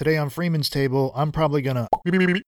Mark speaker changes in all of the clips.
Speaker 1: Today on Freeman's Table, I'm probably gonna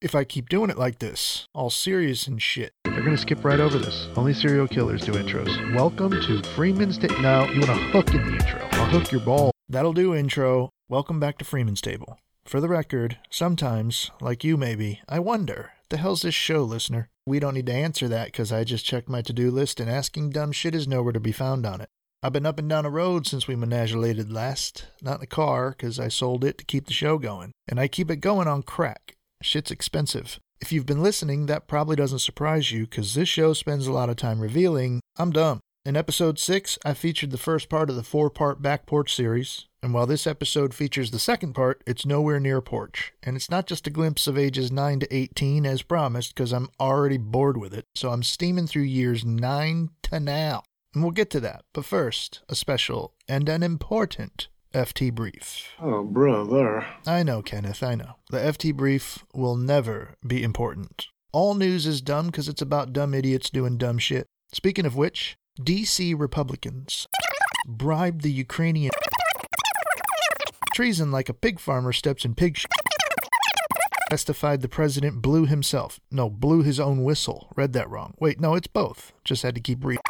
Speaker 1: if I keep doing it like this, all serious and shit.
Speaker 2: They're gonna skip right over this. Only serial killers do intros. Welcome to Freeman's Table. Now, you want a hook in the intro. I'll hook your ball.
Speaker 1: That'll do, intro. Welcome back to Freeman's Table. For the record, sometimes, like you maybe, I wonder, the hell's this show, listener? We don't need to answer that because I just checked my to do list and asking dumb shit is nowhere to be found on it. I've been up and down the road since we menagelated last. Not in the car, because I sold it to keep the show going. And I keep it going on crack. Shit's expensive. If you've been listening, that probably doesn't surprise you, because this show spends a lot of time revealing I'm dumb. In episode 6, I featured the first part of the four part Back Porch series. And while this episode features the second part, it's nowhere near porch. And it's not just a glimpse of ages 9 to 18 as promised, because I'm already bored with it. So I'm steaming through years 9 to now. And we'll get to that. But first, a special and an important FT brief.
Speaker 3: Oh, brother.
Speaker 1: I know, Kenneth, I know. The FT brief will never be important. All news is dumb because it's about dumb idiots doing dumb shit. Speaking of which, DC Republicans bribed the Ukrainian treason like a pig farmer steps in pig shit. Testified the president blew himself. No, blew his own whistle. Read that wrong. Wait, no, it's both. Just had to keep reading.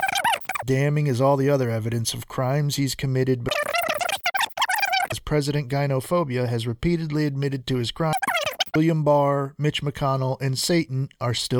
Speaker 1: Damning is all the other evidence of crimes he's committed, but as President Gynophobia has repeatedly admitted to his crime. William Barr, Mitch McConnell, and Satan are still.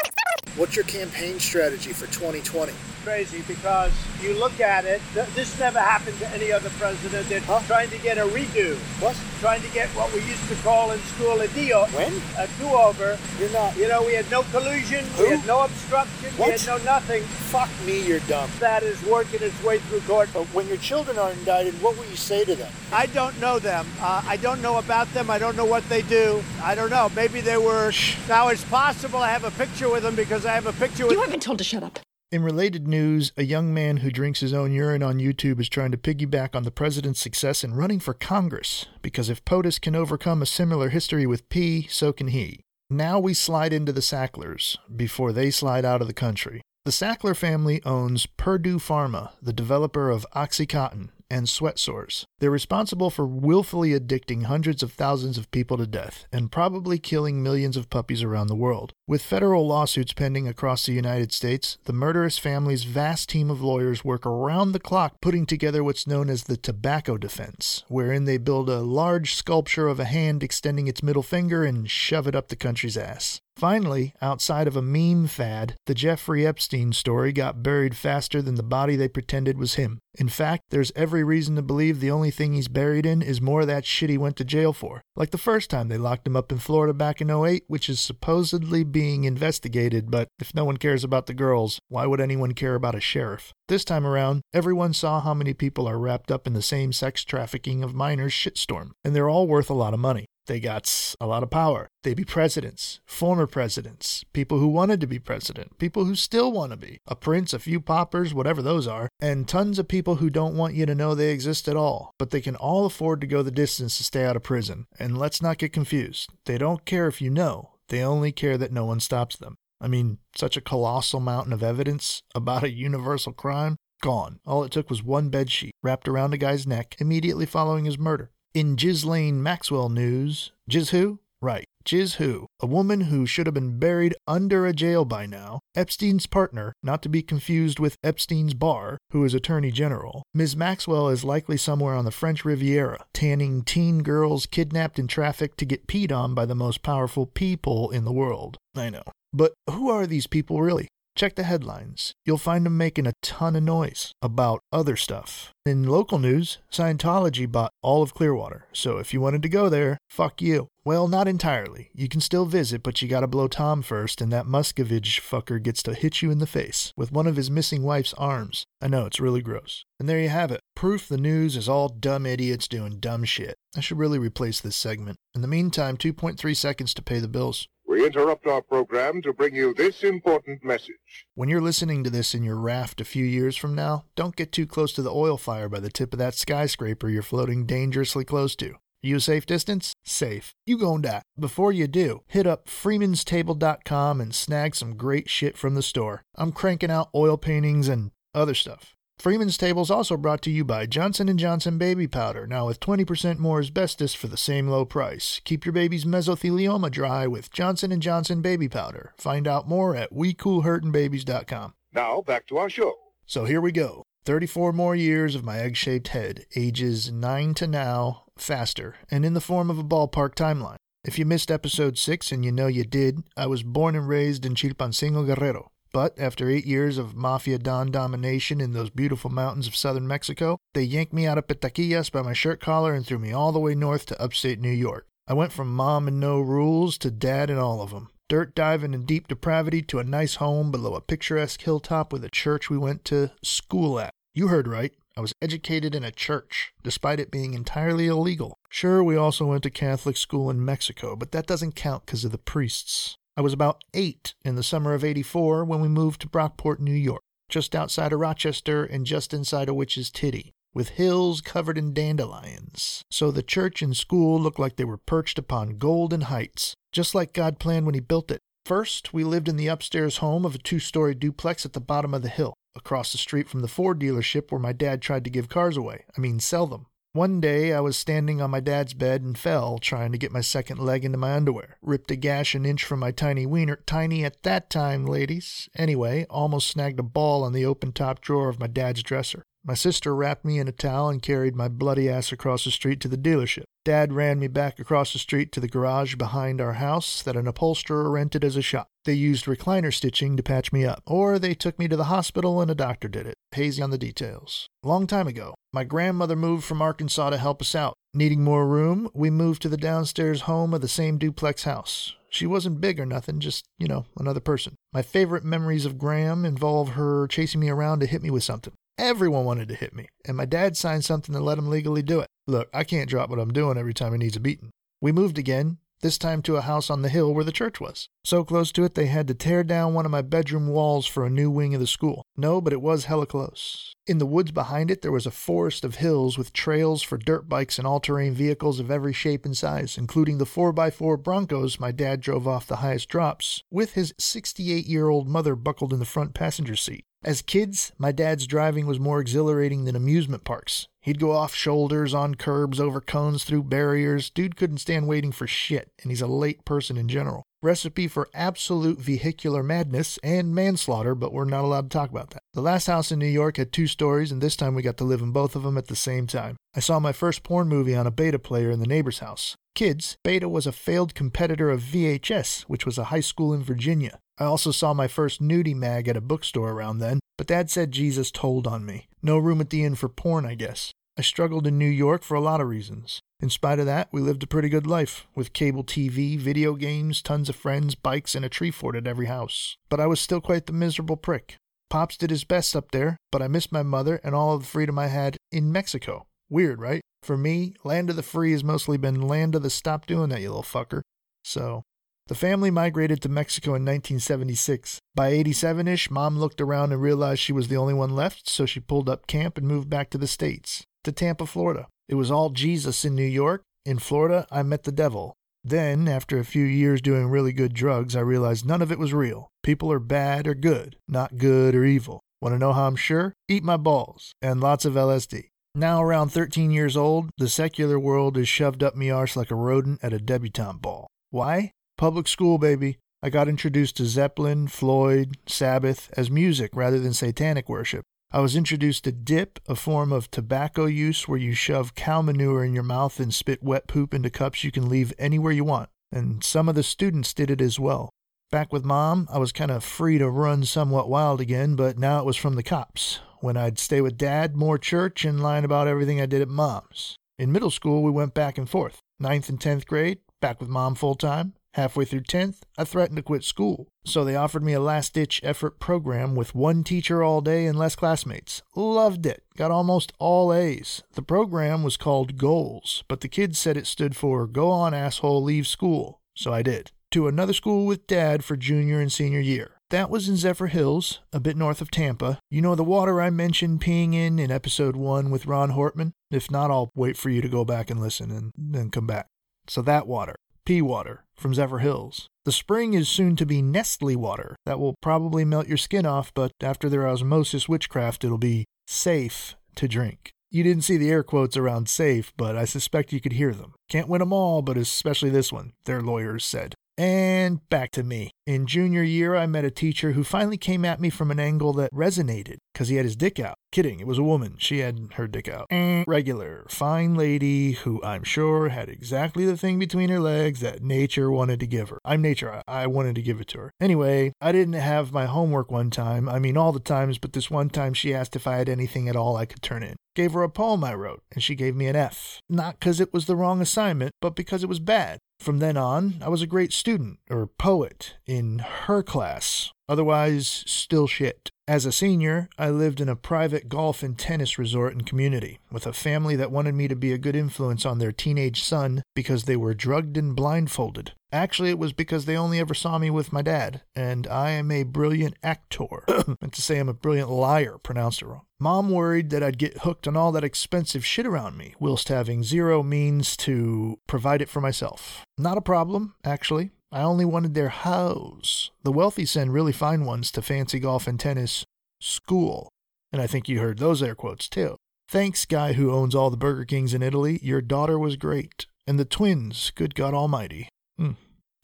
Speaker 4: What's your campaign strategy for 2020?
Speaker 5: Crazy because you look at it, th- this never happened to any other president. They're
Speaker 4: Huh?
Speaker 5: trying to get a redo,
Speaker 4: What?
Speaker 5: trying to get what we used to call in school a deal,
Speaker 4: When?
Speaker 5: a do-over.
Speaker 4: You're not.
Speaker 5: You know, we had no collusion,
Speaker 4: Who?
Speaker 5: we had no obstruction, we
Speaker 4: What?
Speaker 5: had no nothing.
Speaker 4: Fuck me, you're dumb.
Speaker 5: That is working its way through court.
Speaker 4: But when your children are indicted, what will you say to them?
Speaker 5: I don't know them. Uh, I don't know about them. I don't know what they do. I don't know. Maybe they were. Now it's possible I have a picture with them because I have a picture with.
Speaker 6: You have been told to shut up.
Speaker 1: In related news, a young man who drinks his own urine on YouTube is trying to piggyback on the president's success in running for Congress, because if POTUS can overcome a similar history with P, so can he. Now we slide into the Sacklers, before they slide out of the country. The Sackler family owns Purdue Pharma, the developer of Oxycontin and sweat sores. They're responsible for willfully addicting hundreds of thousands of people to death and probably killing millions of puppies around the world. With federal lawsuits pending across the United States, the murderous family's vast team of lawyers work around the clock putting together what's known as the tobacco defense, wherein they build a large sculpture of a hand extending its middle finger and shove it up the country's ass. Finally, outside of a meme fad, the Jeffrey Epstein story got buried faster than the body they pretended was him. In fact, there's every reason to believe the only thing he's buried in is more of that shit he went to jail for. Like the first time they locked him up in Florida back in 08, which is supposedly being investigated, but if no one cares about the girls, why would anyone care about a sheriff? This time around, everyone saw how many people are wrapped up in the same sex trafficking of minors shitstorm, and they're all worth a lot of money. They got a lot of power. They be presidents, former presidents, people who wanted to be president, people who still want to be, a prince, a few poppers, whatever those are, and tons of people who don't want you to know they exist at all. But they can all afford to go the distance to stay out of prison. And let's not get confused. They don't care if you know, they only care that no one stops them. I mean, such a colossal mountain of evidence about a universal crime? Gone. All it took was one bedsheet wrapped around a guy's neck immediately following his murder. In Ghislaine Maxwell news, Giz who? Right, Giz who, a woman who should have been buried under a jail by now, Epstein's partner, not to be confused with Epstein's bar, who is Attorney General. Ms. Maxwell is likely somewhere on the French Riviera, tanning teen girls kidnapped and trafficked to get peed on by the most powerful people in the world. I know. But who are these people really? Check the headlines. You'll find them making a ton of noise about other stuff. In local news, Scientology bought all of Clearwater, so if you wanted to go there, fuck you. Well, not entirely. You can still visit, but you gotta blow Tom first, and that Miscavige fucker gets to hit you in the face with one of his missing wife's arms. I know, it's really gross. And there you have it. Proof the news is all dumb idiots doing dumb shit. I should really replace this segment. In the meantime, 2.3 seconds to pay the bills.
Speaker 7: We interrupt our program to bring you this important message.
Speaker 1: When you're listening to this in your raft a few years from now, don't get too close to the oil fire by the tip of that skyscraper you're floating dangerously close to. You a safe distance? Safe. You gon' die. Before you do, hit up freemanstable.com and snag some great shit from the store. I'm cranking out oil paintings and other stuff. Freeman's Table is also brought to you by Johnson & Johnson Baby Powder, now with 20% more asbestos for the same low price. Keep your baby's mesothelioma dry with Johnson & Johnson Baby Powder. Find out more at WeCoolHurtin'Babies.com.
Speaker 7: Now, back to our show.
Speaker 1: So here we go. 34 more years of my egg-shaped head, ages 9 to now, faster, and in the form of a ballpark timeline. If you missed episode 6, and you know you did, I was born and raised in Chilpancingo, Guerrero. But after eight years of Mafia Don domination in those beautiful mountains of southern Mexico, they yanked me out of Petaquillas by my shirt collar and threw me all the way north to upstate New York. I went from mom and no rules to dad and all of them. Dirt diving in deep depravity to a nice home below a picturesque hilltop with a church we went to school at. You heard right. I was educated in a church, despite it being entirely illegal. Sure, we also went to Catholic school in Mexico, but that doesn't count because of the priests. I was about eight in the summer of 84 when we moved to Brockport, New York, just outside of Rochester and just inside of Witch's Titty, with hills covered in dandelions. So the church and school looked like they were perched upon golden heights, just like God planned when He built it. First, we lived in the upstairs home of a two story duplex at the bottom of the hill, across the street from the Ford dealership where my dad tried to give cars away. I mean, sell them. One day I was standing on my dad's bed and fell, trying to get my second leg into my underwear. Ripped a gash an inch from my tiny wiener. Tiny at that time, ladies. Anyway, almost snagged a ball on the open top drawer of my dad's dresser. My sister wrapped me in a towel and carried my bloody ass across the street to the dealership. Dad ran me back across the street to the garage behind our house that an upholsterer rented as a shop. They used recliner stitching to patch me up, or they took me to the hospital and a doctor did it. Hazy on the details. Long time ago, my grandmother moved from Arkansas to help us out. Needing more room, we moved to the downstairs home of the same duplex house. She wasn't big or nothing, just, you know, another person. My favorite memories of Gram involve her chasing me around to hit me with something. Everyone wanted to hit me, and my dad signed something to let him legally do it. Look, I can't drop what I'm doing every time he needs a beating. We moved again, this time to a house on the hill where the church was. So close to it, they had to tear down one of my bedroom walls for a new wing of the school. No, but it was hella close. In the woods behind it, there was a forest of hills with trails for dirt bikes and all terrain vehicles of every shape and size, including the 4x4 Broncos my dad drove off the highest drops, with his 68 year old mother buckled in the front passenger seat. As kids, my dad's driving was more exhilarating than amusement parks. He'd go off shoulders, on curbs, over cones, through barriers. Dude couldn't stand waiting for shit, and he's a late person in general. Recipe for absolute vehicular madness and manslaughter, but we're not allowed to talk about that. The last house in New York had two stories, and this time we got to live in both of them at the same time. I saw my first porn movie on a beta player in the neighbor's house. Kids, Beta was a failed competitor of VHS, which was a high school in Virginia. I also saw my first nudie mag at a bookstore around then, but Dad said Jesus told on me. No room at the inn for porn, I guess. I struggled in New York for a lot of reasons. In spite of that, we lived a pretty good life, with cable TV, video games, tons of friends, bikes, and a tree fort at every house. But I was still quite the miserable prick. Pops did his best up there, but I missed my mother and all of the freedom I had in Mexico. Weird, right? For me, land of the free has mostly been land of the stop doing that, you little fucker. So, the family migrated to Mexico in 1976. By 87 ish, mom looked around and realized she was the only one left, so she pulled up camp and moved back to the States, to Tampa, Florida. It was all Jesus in New York. In Florida, I met the devil. Then, after a few years doing really good drugs, I realized none of it was real. People are bad or good, not good or evil. Want to know how I'm sure? Eat my balls and lots of LSD. Now around 13 years old, the secular world is shoved up me arse like a rodent at a debutante ball. Why? Public school, baby. I got introduced to Zeppelin, Floyd, Sabbath as music rather than satanic worship. I was introduced to dip, a form of tobacco use where you shove cow manure in your mouth and spit wet poop into cups you can leave anywhere you want. And some of the students did it as well. Back with mom, I was kind of free to run somewhat wild again, but now it was from the cops. When I'd stay with dad, more church, and line about everything I did at mom's. In middle school, we went back and forth. Ninth and tenth grade, back with mom full time. Halfway through 10th, I threatened to quit school, so they offered me a last ditch effort program with one teacher all day and less classmates. Loved it, got almost all A's. The program was called Goals, but the kids said it stood for Go On Asshole Leave School, so I did. To another school with dad for junior and senior year. That was in Zephyrhills, a bit north of Tampa. You know the water I mentioned peeing in in episode 1 with Ron Hortman? If not, I'll wait for you to go back and listen and then come back. So that water pea water from Zephyrhills. The spring is soon to be Nestle water. That will probably melt your skin off, but after their osmosis witchcraft, it'll be safe to drink. You didn't see the air quotes around safe, but I suspect you could hear them. Can't win them all, but especially this one, their lawyers said. And back to me. In junior year, I met a teacher who finally came at me from an angle that resonated because he had his dick out. Kidding, it was a woman. She had her dick out. Regular, fine lady who I'm sure had exactly the thing between her legs that nature wanted to give her. I'm nature, I, I wanted to give it to her. Anyway, I didn't have my homework one time. I mean, all the times, but this one time she asked if I had anything at all I could turn in. Gave her a poem I wrote, and she gave me an F. Not because it was the wrong assignment, but because it was bad. From then on, I was a great student, or poet, in her class. Otherwise, still shit. As a senior, I lived in a private golf and tennis resort and community with a family that wanted me to be a good influence on their teenage son because they were drugged and blindfolded. Actually, it was because they only ever saw me with my dad, and I am a brilliant actor. meant to say I'm a brilliant liar, pronounced it wrong. Mom worried that I'd get hooked on all that expensive shit around me, whilst having zero means to provide it for myself. Not a problem, actually. I only wanted their house. The wealthy send really fine ones to fancy golf and tennis school. And I think you heard those air quotes too. Thanks, guy who owns all the Burger Kings in Italy. Your daughter was great. And the twins, good God Almighty. Hmm,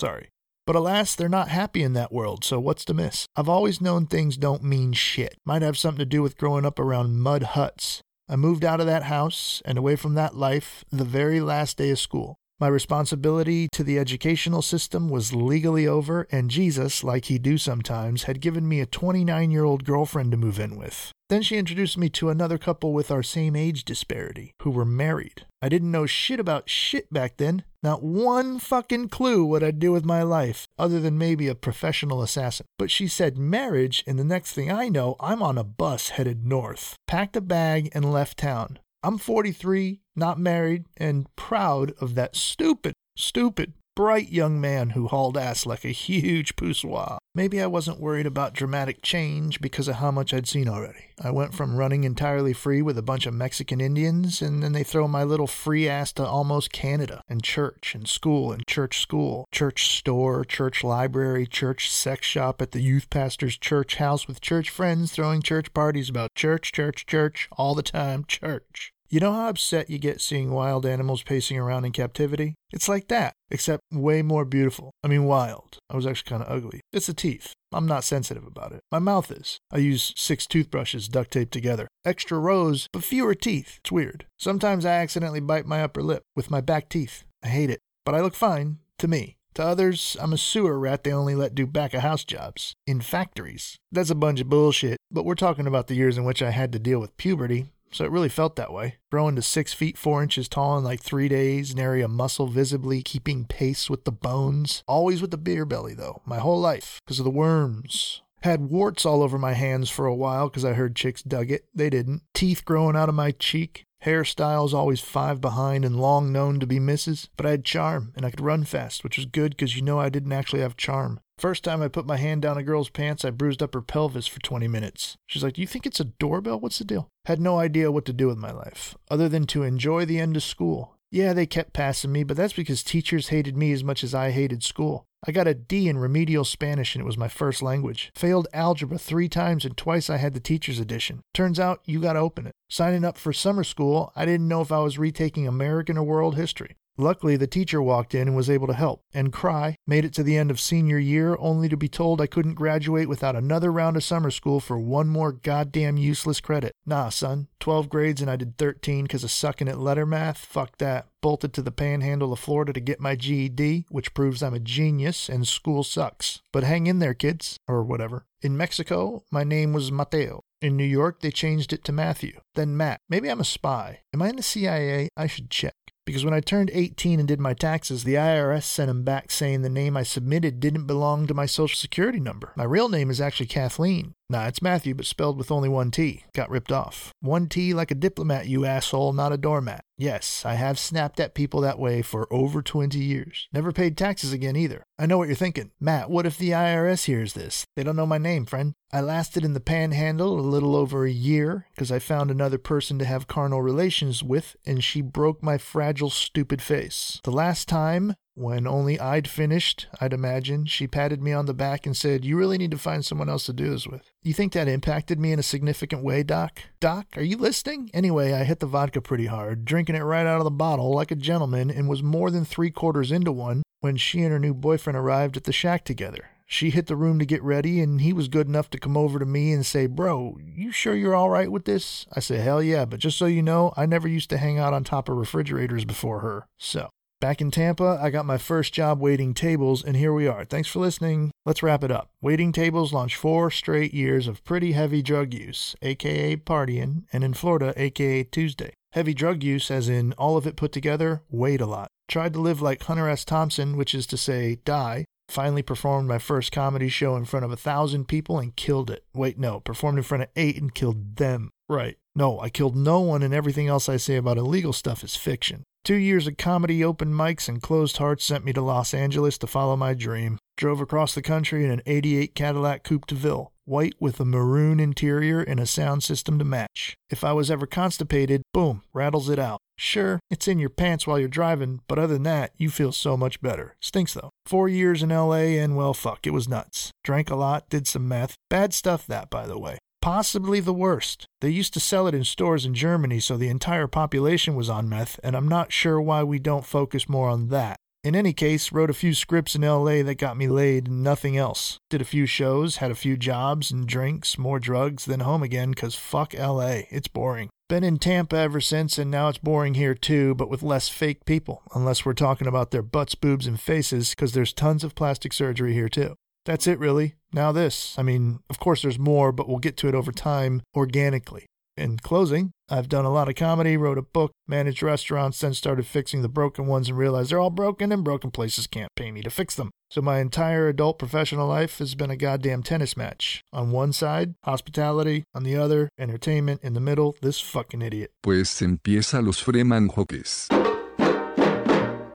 Speaker 1: sorry. But alas, they're not happy in that world, so what's to miss? I've always known things don't mean shit. Might have something to do with growing up around mud huts. I moved out of that house and away from that life the very last day of school. My responsibility to the educational system was legally over, and Jesus, like he do sometimes, had given me a 29 year old girlfriend to move in with. Then she introduced me to another couple with our same age disparity, who were married. I didn't know shit about shit back then. Not one fucking clue what I'd do with my life, other than maybe a professional assassin. But she said marriage, and the next thing I know, I'm on a bus headed north. Packed a bag and left town. I'm 43, not married, and proud of that stupid, stupid, bright young man who hauled ass like a huge poussoir. Maybe I wasn't worried about dramatic change because of how much I'd seen already. I went from running entirely free with a bunch of Mexican Indians, and then they throw my little free ass to almost Canada, and church, and school, and church school, church store, church library, church sex shop at the youth pastor's church house with church friends throwing church parties about church, church, church, all the time, church. You know how upset you get seeing wild animals pacing around in captivity? It's like that, except way more beautiful. I mean, wild. I was actually kind of ugly. It's the teeth. I'm not sensitive about it. My mouth is. I use six toothbrushes duct taped together. Extra rows, but fewer teeth. It's weird. Sometimes I accidentally bite my upper lip with my back teeth. I hate it. But I look fine, to me. To others, I'm a sewer rat they only let do back of house jobs. In factories. That's a bunch of bullshit, but we're talking about the years in which I had to deal with puberty, so it really felt that way. Growing to six feet four inches tall in like three days, nary a muscle visibly keeping pace with the bones. Always with the beer belly, though, my whole life, because of the worms. Had warts all over my hands for a while because I heard chicks dug it. They didn't. Teeth growing out of my cheek. Hairstyles always five behind and long known to be misses. But I had charm and I could run fast, which was good because you know I didn't actually have charm. First time I put my hand down a girl's pants, I bruised up her pelvis for 20 minutes. She's like, Do you think it's a doorbell? What's the deal? Had no idea what to do with my life, other than to enjoy the end of school. Yeah, they kept passing me, but that's because teachers hated me as much as I hated school. I got a D in remedial Spanish and it was my first language. Failed algebra three times and twice I had the teacher's edition. Turns out you gotta open it. Signing up for summer school, I didn't know if I was retaking American or world history. Luckily, the teacher walked in and was able to help and cry. Made it to the end of senior year only to be told I couldn't graduate without another round of summer school for one more goddamn useless credit. Nah, son. 12 grades and I did 13 because of sucking at letter math. Fuck that. Bolted to the panhandle of Florida to get my GED, which proves I'm a genius and school sucks. But hang in there, kids. Or whatever. In Mexico, my name was Mateo. In New York, they changed it to Matthew. Then Matt. Maybe I'm a spy. Am I in the CIA? I should check because when I turned 18 and did my taxes, the IRS sent them back saying the name I submitted didn't belong to my social security number. My real name is actually Kathleen. Nah, it's Matthew, but spelled with only one T. Got ripped off. One T like a diplomat, you asshole, not a doormat. Yes, I have snapped at people that way for over 20 years. Never paid taxes again either. I know what you're thinking. Matt, what if the IRS hears this? They don't know my name, friend. I lasted in the panhandle a little over a year because I found another person to have carnal relations with and she broke my fragile, stupid face. The last time When only I'd finished, I'd imagine, she patted me on the back and said, You really need to find someone else to do this with. You think that impacted me in a significant way, Doc? Doc, are you listening? Anyway, I hit the vodka pretty hard, drinking it right out of the bottle like a gentleman, and was more than three quarters into one when she and her new boyfriend arrived at the shack together. She hit the room to get ready, and he was good enough to come over to me and say, Bro, you sure you're all right with this? I said, Hell yeah, but just so you know, I never used to hang out on top of refrigerators before her. So, back in Tampa, I got my first job waiting tables, and here we are. Thanks for listening. Let's wrap it up. Waiting tables launched four straight years of pretty heavy drug use, aka partying, and in Florida, aka Tuesday. Heavy drug use, as in all of it put together, weighed a lot. Tried to live like Hunter S. Thompson, which is to say, die, Finally performed my first comedy show in front of a thousand people and killed it. Wait, no, performed in front of eight and killed them. Right. No, I killed no one, and everything else I say about illegal stuff is fiction. Two years of comedy, open mics, and closed hearts sent me to Los Angeles to follow my dream. Drove across the country in an 88 Cadillac Coupe de Ville, white with a maroon interior and a sound system to match. If I was ever constipated, boom, rattles it out. Sure, it's in your pants while you're driving, but other than that, you feel so much better. Stinks though. Four years in LA, and well, fuck, it was nuts. Drank a lot, did some meth. Bad stuff, that, by the way. Possibly the worst. They used to sell it in stores in Germany, so the entire population was on meth, and I'm not sure why we don't focus more on that. In any case, wrote a few scripts in LA that got me laid and nothing else. Did a few shows, had a few jobs and drinks, more drugs, then home again, cause fuck LA. It's boring. Been in Tampa ever since, and now it's boring here too, but with less fake people, unless we're talking about their butts, boobs, and faces, because there's tons of plastic surgery here too. That's it, really. Now, this. I mean, of course, there's more, but we'll get to it over time organically. In closing, I've done a lot of comedy, wrote a book, managed restaurants, then started fixing the broken ones and realized they're all broken and broken places can't pay me to fix them. So my entire adult professional life has been a goddamn tennis match. On one side, hospitality, on the other, entertainment, in the middle, this fucking idiot.
Speaker 3: Pues empieza los Freeman Jokes.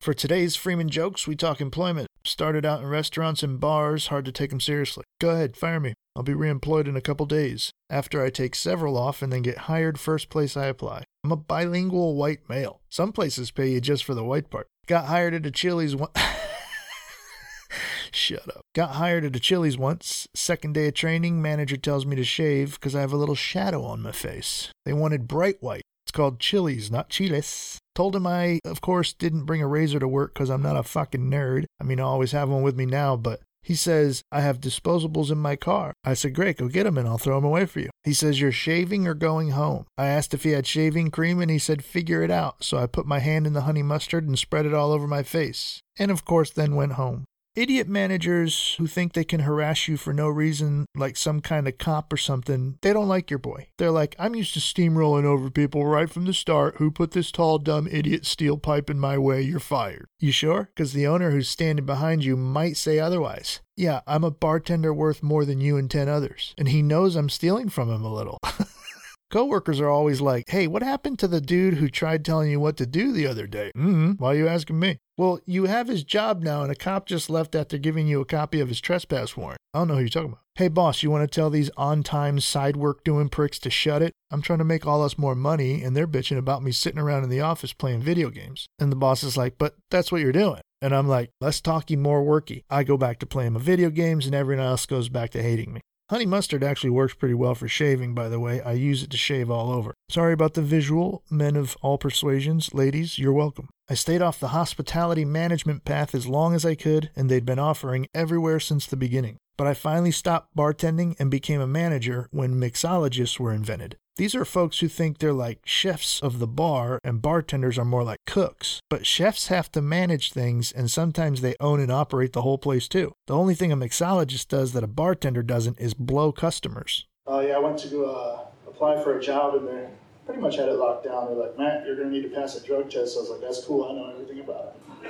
Speaker 1: For today's Freeman jokes, we talk employment. Started out in restaurants and bars, hard to take them seriously. Go ahead, fire me. I'll be reemployed in a couple days, after I take several off and then get hired first place I apply. I'm a bilingual white male. Some places pay you just for the white part. Got hired at a Chili's one. Shut up. Got hired at a Chili's once. Second day of training, manager tells me to shave because I have a little shadow on my face. They wanted bright white. It's called Chili's, not Chiles. Told him I, of course, didn't bring a razor to work because I'm not a fucking nerd. I mean, I always have one with me now, but he says, I have disposables in my car. I said, Great, go get them and I'll throw them away for you. He says, You're shaving or going home? I asked if he had shaving cream and he said, Figure it out. So I put my hand in the honey mustard and spread it all over my face. And of course, then went home. Idiot managers who think they can harass you for no reason, like some kind of cop or something, they don't like your boy. They're like, I'm used to steamrolling over people right from the start. Who put this tall, dumb idiot steel pipe in my way? You're fired. You sure? Because the owner who's standing behind you might say otherwise. Yeah, I'm a bartender worth more than you and 10 others. And he knows I'm stealing from him a little. Coworkers are always like, hey, what happened to the dude who tried telling you what to do the other day? Mm-hmm. Why are you asking me? Well, you have his job now, and a cop just left after giving you a copy of his trespass warrant. I don't know who you're talking about. Hey, boss, you want to tell these on time side work doing pricks to shut it? I'm trying to make all us more money, and they're bitching about me sitting around in the office playing video games. And the boss is like, but that's what you're doing. And I'm like, less talky, more worky. I go back to playing my video games, and everyone else goes back to hating me. Honey mustard actually works pretty well for shaving, by the way. I use it to shave all over. Sorry about the visual, men of all persuasions. Ladies, you're welcome. I stayed off the hospitality management path as long as I could, and they'd been offering everywhere since the beginning. But I finally stopped bartending and became a manager when mixologists were invented. These are folks who think they're like chefs of the bar, and bartenders are more like cooks. But chefs have to manage things, and sometimes they own and operate the whole place too. The only thing a mixologist does that a bartender doesn't is blow customers.
Speaker 6: Uh, yeah, I went to uh, apply for a job and they pretty much had it locked down. They're like, Matt, you're going to need to pass a drug test. I was like, that's cool. I know everything about it.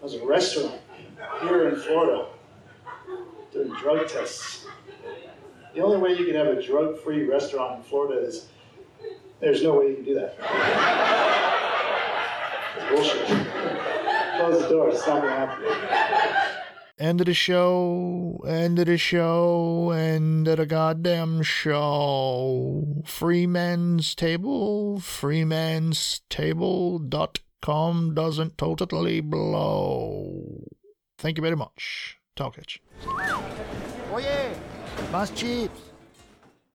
Speaker 6: I was a restaurant here in Florida doing drug tests. The only way you can have a drug-free restaurant in Florida is there's no way you can do that. It's bullshit. Close the door. It's not going to happen.
Speaker 1: End of the show, end of the show, end of the goddamn show. Freeman's Table, freeman's table doesn't totally blow. Thank you very much. Talkage.
Speaker 4: Oye, Mas, Chips,